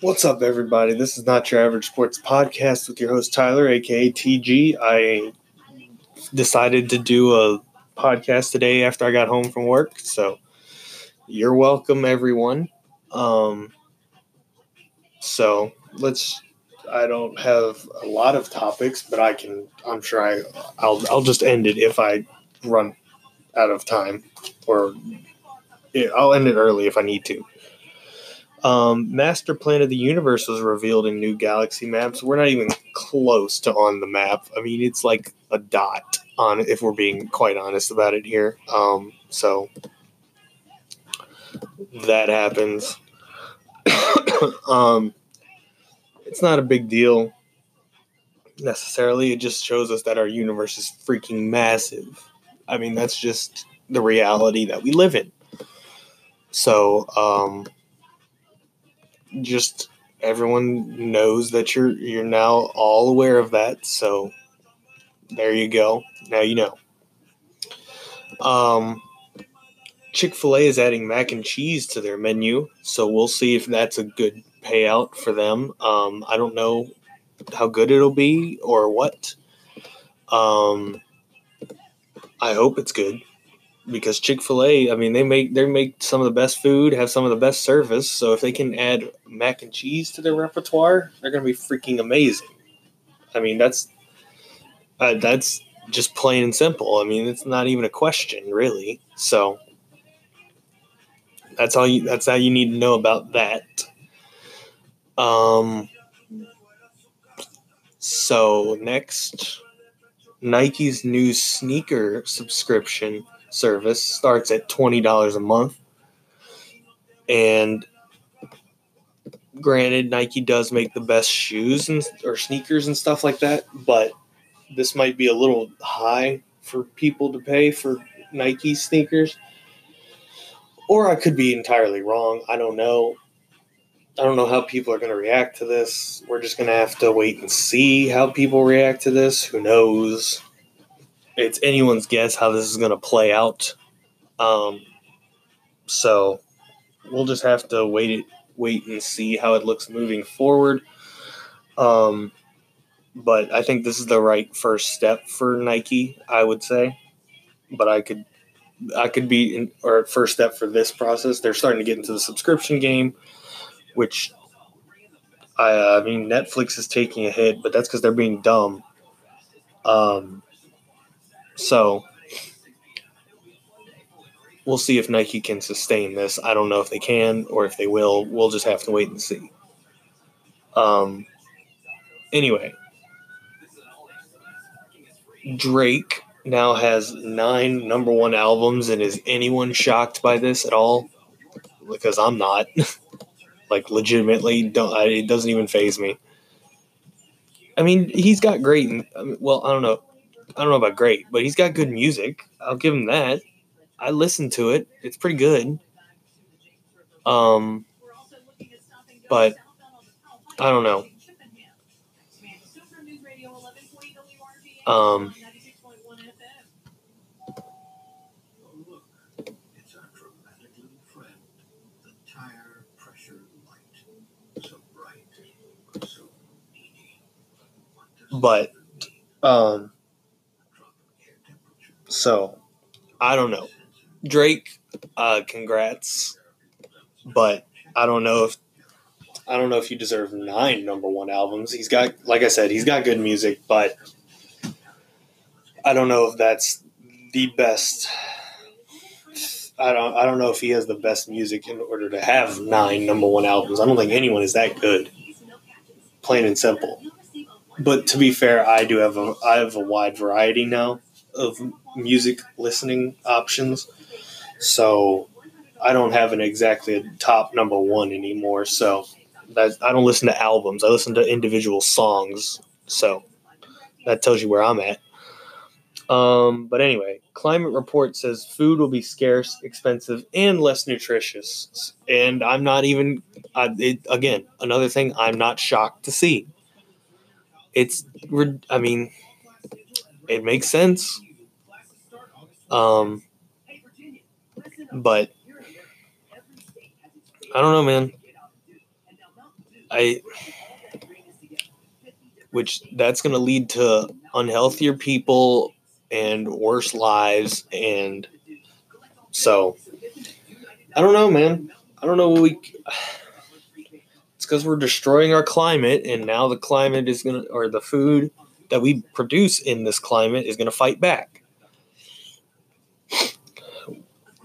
What's up, everybody? This is Not Your Average Sports Podcast with your host, Tyler, aka TG. I decided to do a podcast today after I got home from work, so you're welcome, everyone. Um, so let's. I don't have a lot of topics, but I can. I'm sure I. I'll. I'll just end it if I run out of time, or I'll end it early if I need to. Um, Master Plan of the Universe was revealed in new galaxy maps. We're not even close to on the map. I mean, it's like a dot on if we're being quite honest about it here. Um, so that happens. um, it's not a big deal necessarily. It just shows us that our universe is freaking massive. I mean, that's just the reality that we live in. So, um, just everyone knows that you're you're now all aware of that. So there you go. Now you know. Um, Chick Fil A is adding mac and cheese to their menu, so we'll see if that's a good payout for them. Um, I don't know how good it'll be or what. Um, I hope it's good because Chick Fil A, I mean, they make they make some of the best food, have some of the best service. So if they can add mac and cheese to their repertoire, they're gonna be freaking amazing. I mean, that's uh, that's just plain and simple. I mean, it's not even a question, really. So that's all you. That's all you need to know about that. Um. So next, Nike's new sneaker subscription service starts at $20 a month. And granted, Nike does make the best shoes and or sneakers and stuff like that, but this might be a little high for people to pay for Nike sneakers. Or I could be entirely wrong. I don't know. I don't know how people are going to react to this. We're just going to have to wait and see how people react to this. Who knows? It's anyone's guess how this is going to play out. Um, so we'll just have to wait it, wait and see how it looks moving forward. Um, but I think this is the right first step for Nike. I would say, but I could, I could be in, or first step for this process. They're starting to get into the subscription game, which I, I mean, Netflix is taking a hit, but that's because they're being dumb. Um, so we'll see if Nike can sustain this. I don't know if they can or if they will. We'll just have to wait and see. Um, anyway, Drake now has nine number one albums, and is anyone shocked by this at all? Because I'm not. like, legitimately, don't. I, it doesn't even phase me. I mean, he's got great. Well, I don't know. I don't know about great, but he's got good music. I'll give him that. I listened to it. It's pretty good. Um, but I don't know. Um, but um so I don't know. Drake, uh, congrats, but I don't know if I don't know if you deserve nine number one albums. He's got, like I said, he's got good music, but I don't know if that's the best. I don't. I don't know if he has the best music in order to have nine number one albums. I don't think anyone is that good. Plain and simple. But to be fair, I do have a I have a wide variety now of music listening options. So I don't have an exactly a top number one anymore. So that, I don't listen to albums. I listen to individual songs. So that tells you where I'm at. Um, but anyway, climate report says food will be scarce, expensive, and less nutritious. And I'm not even, I, it, again, another thing I'm not shocked to see. It's, I mean, it makes sense. Um, but I don't know, man. I which that's going to lead to unhealthier people and worse lives and so I don't know, man. I don't know what we it's because we're destroying our climate and now the climate is going to or the food that we produce in this climate is going to fight back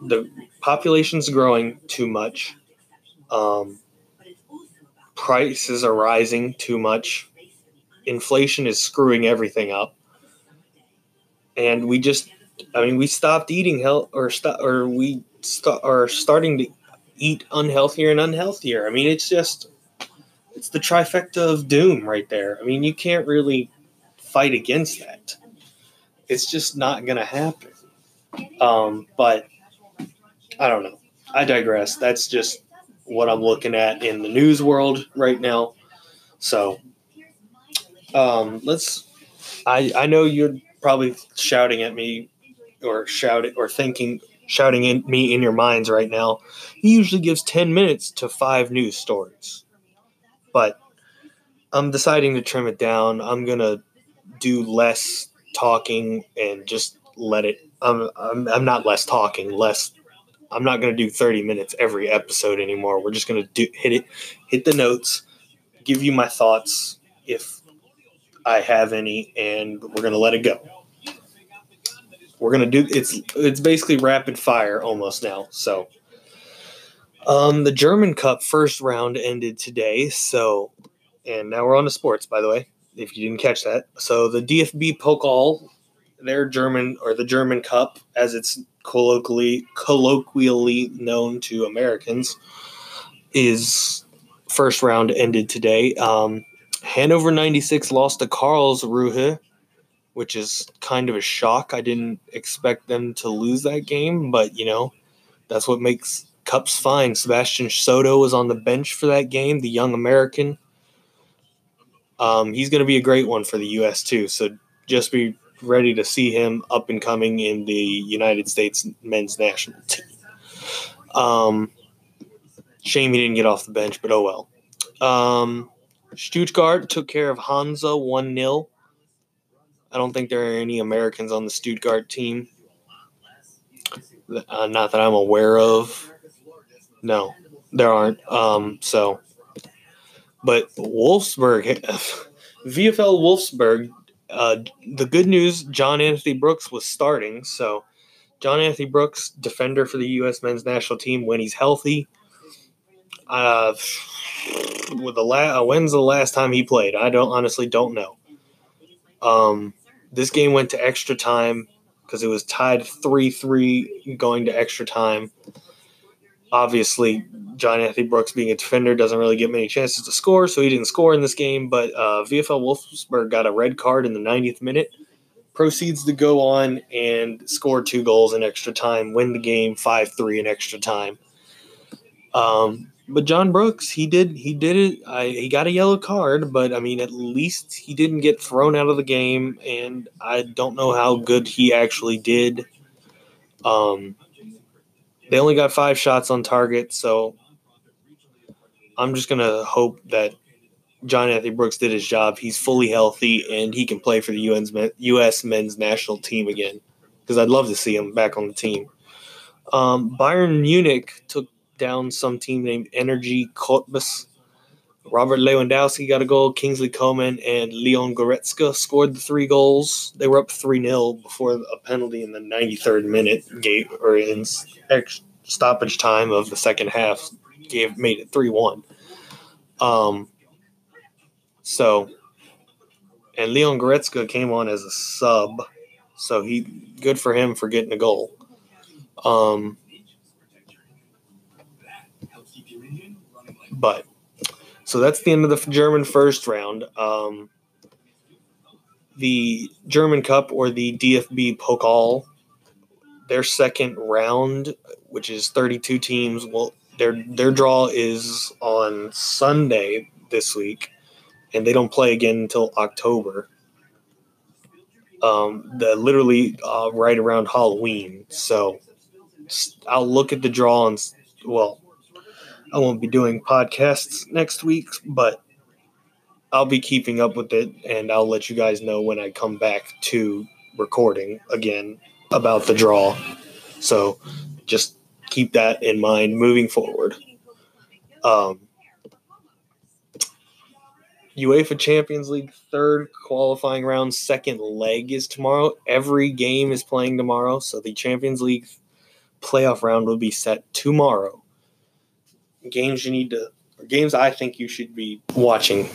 the population's growing too much. Um, prices are rising too much. Inflation is screwing everything up. And we just i mean we stopped eating health or st- or we st- are starting to eat unhealthier and unhealthier. I mean it's just it's the trifecta of doom right there. I mean you can't really fight against that. It's just not going to happen. Um, but i don't know. I digress. That's just what i'm looking at in the news world right now. So um, let's I, I know you're probably shouting at me or shouting or thinking shouting in me in your minds right now. He usually gives 10 minutes to five news stories but i'm deciding to trim it down. I'm gonna do less talking and just let it i'm, I'm, I'm not less talking less i'm not gonna do 30 minutes every episode anymore we're just gonna do hit it hit the notes give you my thoughts if i have any and we're gonna let it go we're gonna do it's it's basically rapid fire almost now. So um the German Cup first round ended today, so and now we're on to sports, by the way, if you didn't catch that. So the DFB Pokal, their German or the German Cup, as it's colloquially colloquially known to Americans, is first round ended today. Um, Hanover 96 lost to Karlsruhe which is kind of a shock. I didn't expect them to lose that game, but you know, that's what makes cups fine. Sebastian Soto was on the bench for that game, the young American. Um, he's going to be a great one for the U.S. too. So just be ready to see him up and coming in the United States men's national team. Um, shame he didn't get off the bench, but oh well. Um, Stuttgart took care of Hansa 1 0. I don't think there are any Americans on the Stuttgart team. Uh, not that I'm aware of. No, there aren't. Um, so, but Wolfsburg, VFL Wolfsburg. Uh, the good news: John Anthony Brooks was starting. So, John Anthony Brooks, defender for the U.S. Men's National Team, when he's healthy. Uh, with the la- when's the last time he played? I don't honestly don't know. Um, this game went to extra time because it was tied 3 3 going to extra time. Obviously, John Anthony Brooks, being a defender, doesn't really get many chances to score, so he didn't score in this game. But uh, VFL Wolfsburg got a red card in the 90th minute, proceeds to go on and score two goals in extra time, win the game 5 3 in extra time. Um, but John Brooks, he did he did it. I, he got a yellow card, but I mean, at least he didn't get thrown out of the game. And I don't know how good he actually did. Um, they only got five shots on target, so I'm just gonna hope that John Anthony Brooks did his job. He's fully healthy and he can play for the UN's U.S. men's national team again. Because I'd love to see him back on the team. Um, Bayern Munich took down some team named Energie Cottbus. Robert Lewandowski got a goal. Kingsley Coman and Leon Goretzka scored the three goals. They were up 3 0 before a penalty in the 93rd minute, gave, or in stoppage time of the second half, gave made it 3 1. Um, so, and Leon Goretzka came on as a sub, so he good for him for getting a goal. Um, But so that's the end of the German first round. Um, the German Cup or the DFB Pokal, their second round, which is 32 teams, well, their their draw is on Sunday this week, and they don't play again until October. Um, the literally uh, right around Halloween. So I'll look at the draw and well, I won't be doing podcasts next week, but I'll be keeping up with it and I'll let you guys know when I come back to recording again about the draw. So just keep that in mind moving forward. Um, UEFA Champions League third qualifying round second leg is tomorrow. Every game is playing tomorrow, so the Champions League playoff round will be set tomorrow. Games you need to, or games I think you should be watching.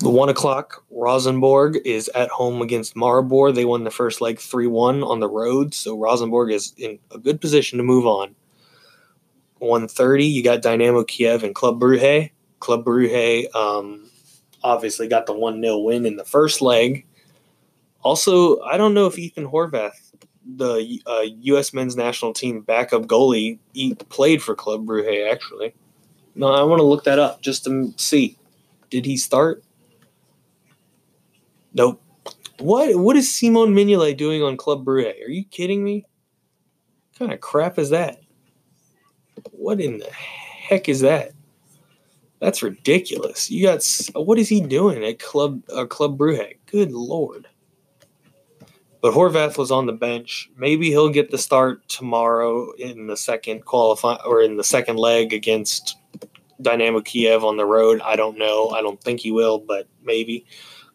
The one o'clock Rosenborg is at home against Maribor. They won the first leg three one on the road, so Rosenborg is in a good position to move on. 1.30, you got Dynamo Kiev and Club Brugge. Club Brugge um, obviously got the 1 0 win in the first leg. Also, I don't know if Ethan Horvath, the uh, U.S. men's national team backup goalie, he played for Club Brugge, actually. No, I want to look that up just to see. Did he start? Nope. What What is Simon Mignolet doing on Club Brugge? Are you kidding me? What kind of crap is that? What in the heck is that? That's ridiculous. You got what is he doing at Club uh, Club Brugge? Good lord. But Horvath was on the bench. Maybe he'll get the start tomorrow in the second qualify or in the second leg against Dynamo Kiev on the road. I don't know. I don't think he will, but maybe.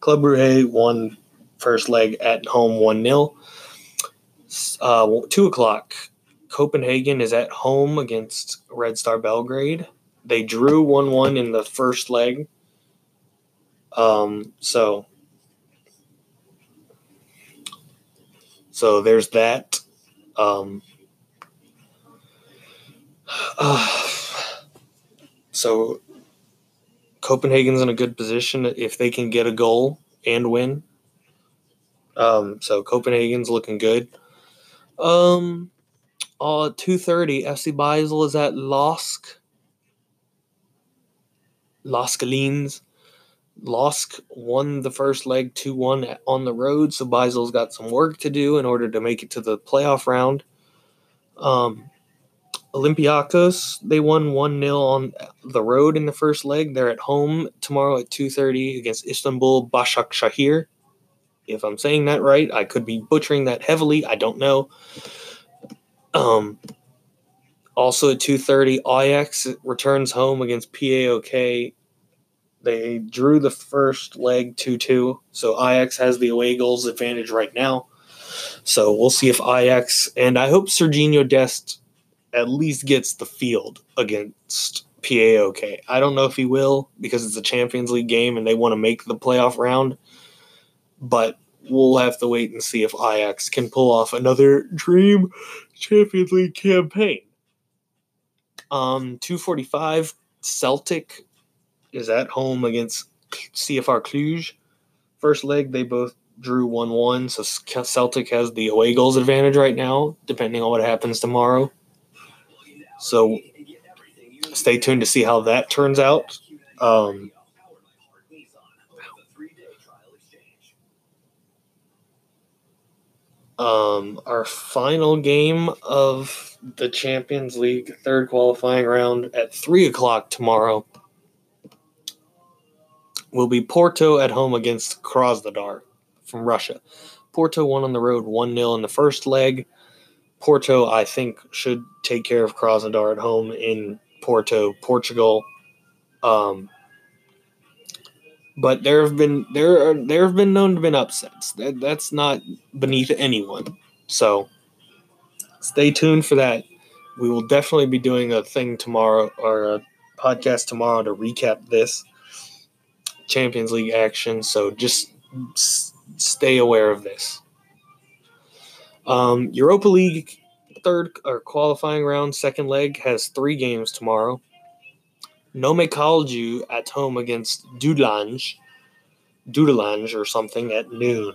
Club Brugge won first leg at home 1 0. Uh, 2 o'clock. Copenhagen is at home against Red Star Belgrade. They drew 1 1 in the first leg. Um, so, so there's that. Um, uh, so Copenhagen's in a good position if they can get a goal and win. Um, so Copenhagen's looking good. Um, uh, two thirty. FC Basel is at Losk. Loskalines. Losk won the first leg 2 1 on the road, so Beisel's got some work to do in order to make it to the playoff round. Um, Olympiacos, they won 1 0 on the road in the first leg. They're at home tomorrow at 2.30 against Istanbul Başakşehir. If I'm saying that right, I could be butchering that heavily. I don't know. Um, also at 2.30, Ajax returns home against PAOK. They drew the first leg 2-2, so Ajax has the away goals advantage right now. So we'll see if Ajax, and I hope Serginho Dest at least gets the field against PAOK. I don't know if he will because it's a Champions League game and they want to make the playoff round, but we'll have to wait and see if Ajax can pull off another dream Champions League campaign. Um, 245 Celtic is at home against CFR Cluj. First leg, they both drew 1 1, so Celtic has the away goals advantage right now, depending on what happens tomorrow. So stay tuned to see how that turns out. Um, um, our final game of the Champions League third qualifying round at 3 o'clock tomorrow will be Porto at home against Krasnodar from Russia. Porto won on the road 1 0 in the first leg. Porto, I think, should take care of Krasnodar at home in Porto, Portugal. Um, but there have been there are there have been known to been upsets. That that's not beneath anyone. So stay tuned for that. We will definitely be doing a thing tomorrow or a podcast tomorrow to recap this Champions League action. So just s- stay aware of this. Um, Europa League third or qualifying round second leg has three games tomorrow. Nõmme Kalju at home against Dudelange, Dudelange or something at noon.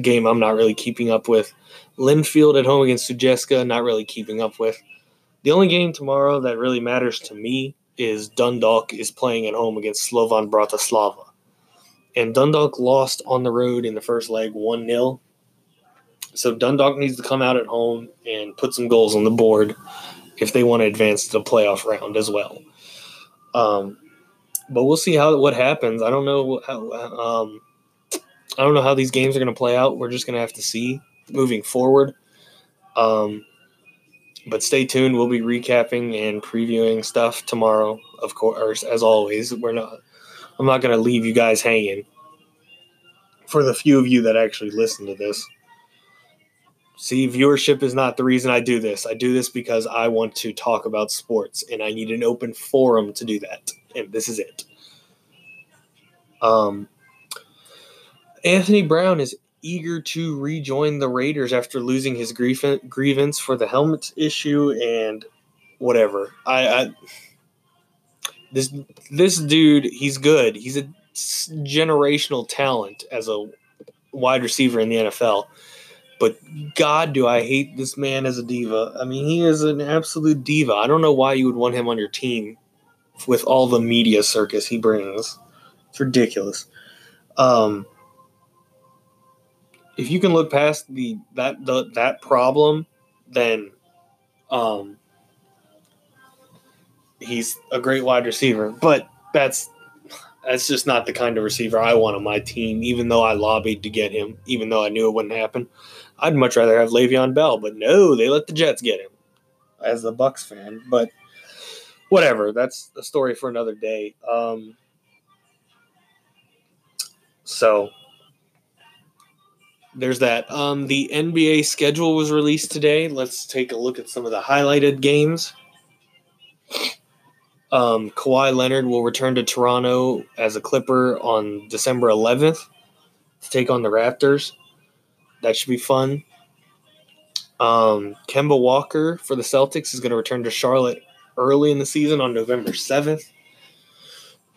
Game I'm not really keeping up with. Linfield at home against Sutjeska, not really keeping up with. The only game tomorrow that really matters to me is Dundalk is playing at home against Slovan Bratislava. And Dundalk lost on the road in the first leg 1 0. So Dundalk needs to come out at home and put some goals on the board if they want to advance to the playoff round as well. Um, but we'll see how what happens. I don't know how. Um, I don't know how these games are going to play out. We're just going to have to see moving forward. Um, but stay tuned. We'll be recapping and previewing stuff tomorrow. Of course, as always, we're not. I'm not going to leave you guys hanging. For the few of you that actually listen to this, see, viewership is not the reason I do this. I do this because I want to talk about sports, and I need an open forum to do that. And this is it. Um, Antonio Brown is eager to rejoin the Raiders after losing his grief- grievance for the helmet issue and whatever. I, I this this dude, he's good. He's a generational talent as a wide receiver in the NFL. But God, do I hate this man as a diva. I mean, he is an absolute diva. I don't know why you would want him on your team with all the media circus he brings. It's ridiculous. Um, if you can look past the that the, that problem, then um, he's a great wide receiver. But that's that's just not the kind of receiver I want on my team. Even though I lobbied to get him, even though I knew it wouldn't happen, I'd much rather have Le'Veon Bell. But no, they let the Jets get him. As a Bucs fan, but whatever. That's a story for another day. Um, so there's that. Um, the NBA schedule was released today. Let's take a look at some of the highlighted games. Um, Kawhi Leonard will return to Toronto as a Clipper on December 11th to take on the Raptors. That should be fun. Um, Kemba Walker for the Celtics is going to return to Charlotte early in the season on November 7th.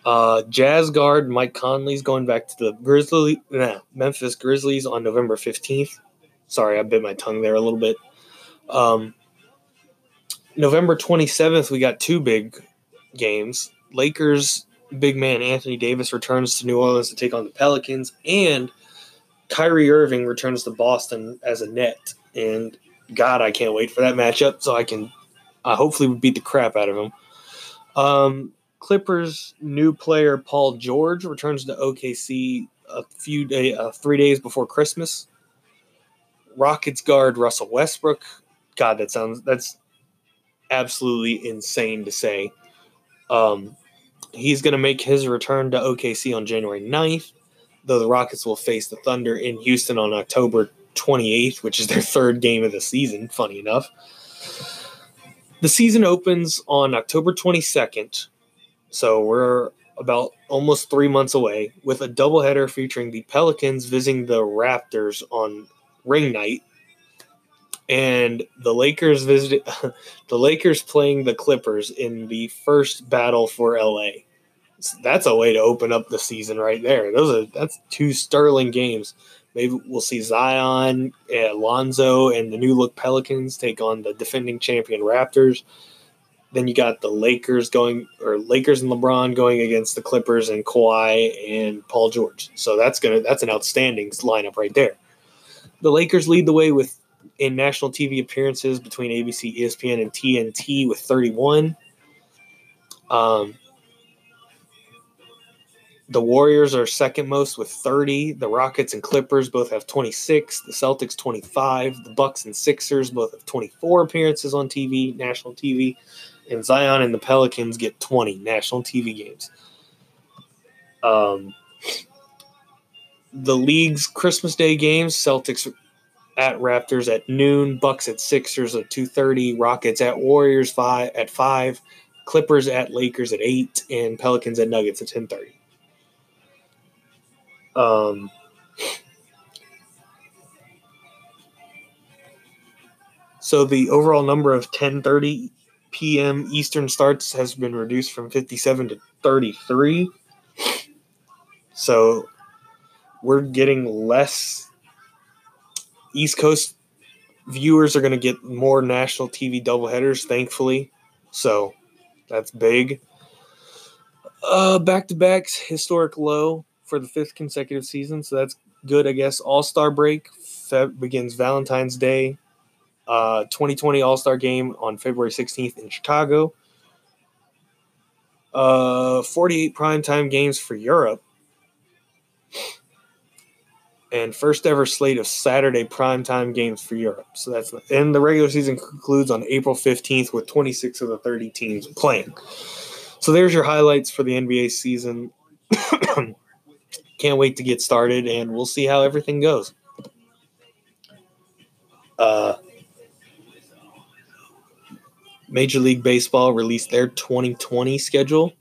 Uh, Jazz guard Mike Conley's going back to the Grizzly, nah, Memphis Grizzlies on November 15th. Sorry, I bit my tongue there a little bit. Um, November 27th, we got two big games. Lakers big man Anthony Davis returns to New Orleans to take on the Pelicans, and Kyrie Irving returns to Boston as a net. And God, I can't wait for that matchup so I can uh, hopefully beat the crap out of him. Um, Clippers new player Paul George returns to OKC a few day, uh, three days before Christmas. Rockets guard Russell Westbrook. God, that sounds that's absolutely insane to say. Um, he's going to make his return to OKC on January 9th, though the Rockets will face the Thunder in Houston on October 28th, which is their third game of the season, funny enough. The season opens on October 22nd so we're about almost three months away with a doubleheader featuring the Pelicans visiting the Raptors on ring night, and the Lakers visit the Lakers playing the Clippers in the first battle for LA. That's a way to open up the season right there. Those are that's two sterling games. Maybe we'll see Zion, Lonzo, and the new look Pelicans take on the defending champion Raptors. Then you got the Lakers going, or Lakers and LeBron going against the Clippers and Kawhi and Paul George. So that's gonna that's an outstanding lineup right there. The Lakers lead the way with in national TV appearances between ABC, ESPN, and TNT with 31. Um, the Warriors are second most with 30. The Rockets and Clippers both have 26. The Celtics 25. The Bucks and Sixers both have 24 appearances on TV, national TV and Zion and the Pelicans get 20 national TV games. Um, the league's Christmas Day games: Celtics at Raptors at noon, Bucks at Sixers at 2:30, Rockets at Warriors five at five, Clippers at Lakers at eight, and Pelicans at Nuggets at 10:30. Um. So the overall number of 10:30 p.m. Eastern starts has been reduced from 57 to 33. So we're getting less East Coast viewers are going to get more national TV doubleheaders, thankfully. So that's big. Uh, back to backs, historic low for the fifth consecutive season. So that's good, I guess. All star break begins Valentine's Day Uh, 2020 All Star Game on February 16th in Chicago. Uh, 48 primetime games for Europe. And first ever slate of Saturday primetime games for Europe. So that's and the regular season concludes on April 15th with 26 of the 30 teams playing. So there's your highlights for the NBA season. Can't wait to get started, and we'll see how everything goes. Uh, Major League Baseball released their 2020 schedule.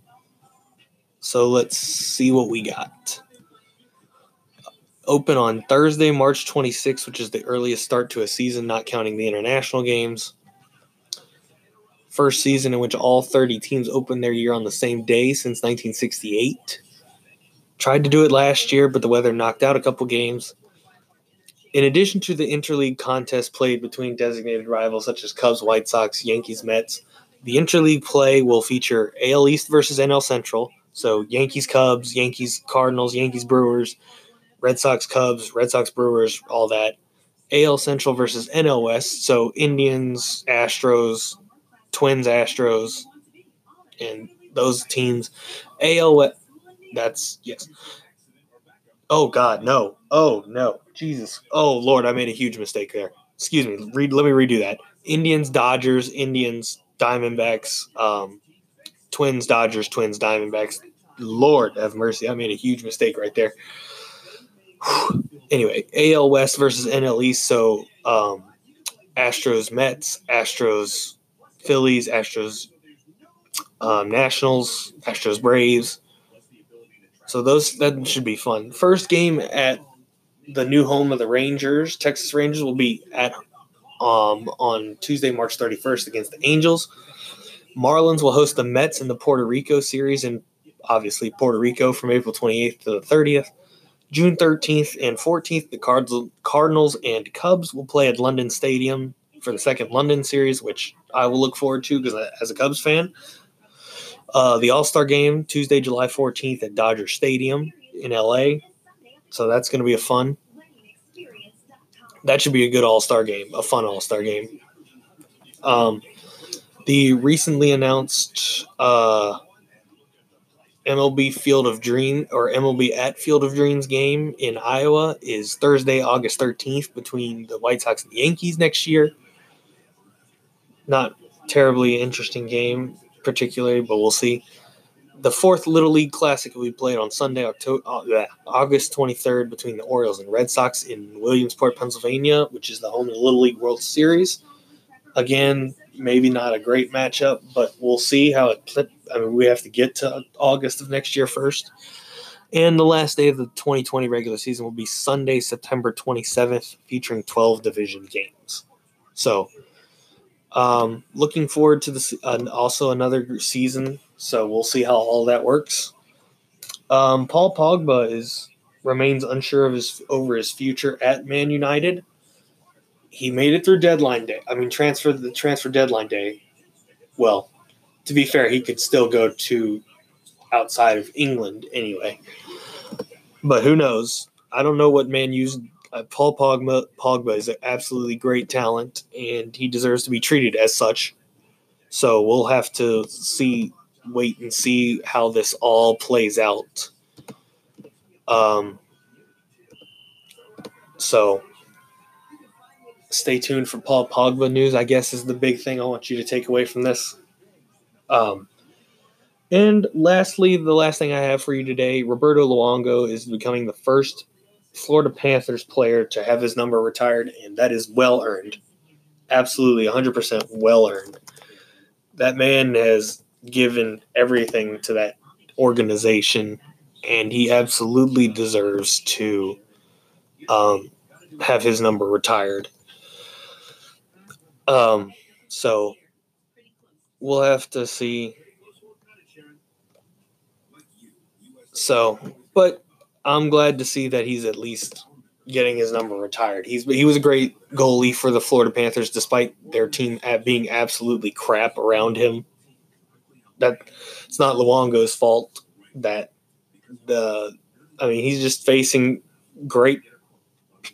So let's see what we got. Open on Thursday, March 26th, which is the earliest start to a season, not counting the international games. First season in which all 30 teams opened their year on the same day since 1968. Tried to do it last year, but the weather knocked out a couple games. In addition to the interleague contest played between designated rivals such as Cubs, White Sox, Yankees, Mets, the interleague play will feature AL East versus NL Central. So Yankees, Cubs, Yankees, Cardinals, Yankees, Brewers, Red Sox, Cubs, Red Sox, Brewers, all that. AL Central versus NL West. So Indians, Astros, Twins, Astros, and those teams. AL West, that's yes. Oh God, no. Oh no. Jesus. Oh Lord, I made a huge mistake there. Excuse me. Read. Let me redo that. Indians, Dodgers, Indians, Diamondbacks, um, Twins, Dodgers, Twins, Diamondbacks. Lord have mercy. I made a huge mistake right there. anyway, AL West versus NL East. So um, Astros, Mets, Astros, Phillies, Astros, um, Nationals, Astros, Braves. So those that should be fun. First game at the new home of the Rangers, Texas Rangers, will be at um, on Tuesday, March 31st against the Angels. Marlins will host the Mets in the Puerto Rico series, and obviously Puerto Rico from April 28th to the 30th. June 13th and 14th, the Cardinals and Cubs will play at London Stadium for the second London series, which I will look forward to because as a Cubs fan. Uh, the All Star game Tuesday, July 14th at Dodger Stadium in LA. So that's going to be a fun. That should be a good All Star game, a fun All Star game. Um, the recently announced uh, MLB Field of Dream or MLB at Field of Dreams game in Iowa is Thursday, August 13th between the White Sox and the Yankees next year not terribly interesting game, particularly, but we'll see. The fourth Little League Classic will be played on Sunday, October, uh, August 23rd, between the Orioles and Red Sox in Williamsport, Pennsylvania, which is the home of the Little League World Series. Again, maybe not a great matchup, but we'll see how it. I mean, we have to get to August of next year first. And the last day of the 2020 regular season will be Sunday, September 27th, featuring 12 division games. So um, looking forward to this. Uh, also, another season. So we'll see how all that works. Um, Paul Pogba is remains unsure of his over his future at Man United. He made it through deadline day. I mean, transfer the transfer deadline day. Well, to be fair, he could still go to outside of England anyway. But who knows? I don't know what Man U's uh, Paul Pogba, Pogba is an absolutely great talent, and he deserves to be treated as such. So we'll have to see, wait and see how this all plays out. Um, so stay tuned for Paul Pogba news. I guess is the big thing I want you to take away from this. Um, and lastly, the last thing I have for you today, Roberto Luongo is becoming the first Florida Panthers player to have his number retired, and that is well earned. Absolutely 100% well earned. That man has given everything to that organization, and he absolutely deserves to um, have his number retired. Um, so we'll have to see. So, but I'm glad to see that he's at least getting his number retired. He's he was a great goalie for the Florida Panthers, despite their team being absolutely crap around him. That it's not Luongo's fault that the I mean he's just facing great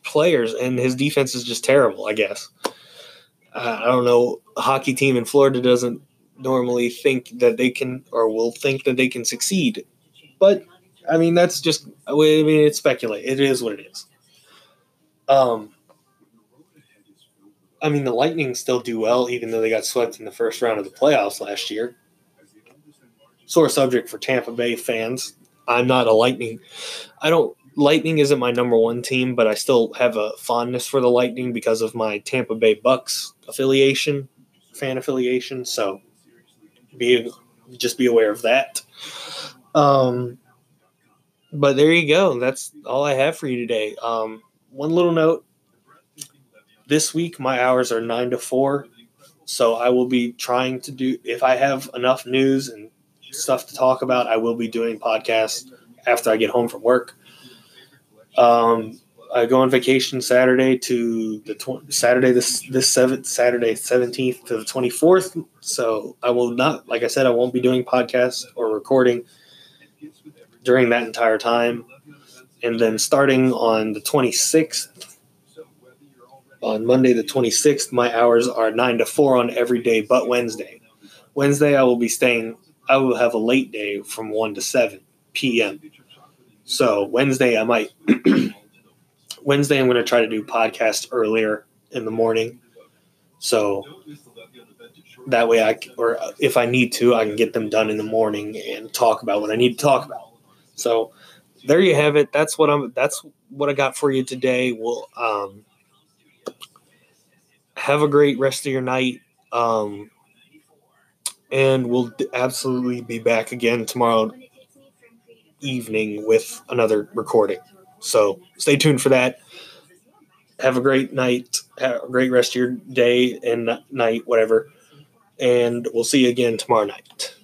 players and his defense is just terrible. I guess. I don't know. A hockey team in Florida doesn't normally think that they can or will think that they can succeed. But I mean, that's just I mean, it's speculate. It is what it is. Um, I mean, the Lightning still do well, even though they got swept in the first round of the playoffs last year. Sore subject for Tampa Bay fans. I'm not a Lightning. I don't. Lightning isn't my number one team, but I still have a fondness for the Lightning because of my Tampa Bay Bucs affiliation, fan affiliation. So, be just be aware of that. Um, but there you go. That's all I have for you today. Um, one little note. This week my hours are 9 to 4 so i will be trying to do if i have enough news and stuff to talk about i will be doing podcasts after i get home from work. Um, i go on vacation saturday to the tw- saturday this this seventh saturday 17th to the 24th so i will not like i said i won't be doing podcasts or recording during that entire time and then starting on the 26th on Monday the 26th, my hours are 9 to 4 on every day but Wednesday. Wednesday, I will be staying, I will have a late day from 1 to 7 p.m. So Wednesday, I might, Wednesday, I'm going to try to do podcast earlier in the morning. So that way I, or if I need to, I can get them done in the morning and talk about what I need to talk about. So there you have it. That's what I'm, that's what I got for you today. We'll, um, have a great rest of your night. Um, and we'll absolutely be back again tomorrow evening with another recording. So stay tuned for that. Have a great night. Have a great rest of your day and night, whatever. And we'll see you again tomorrow night.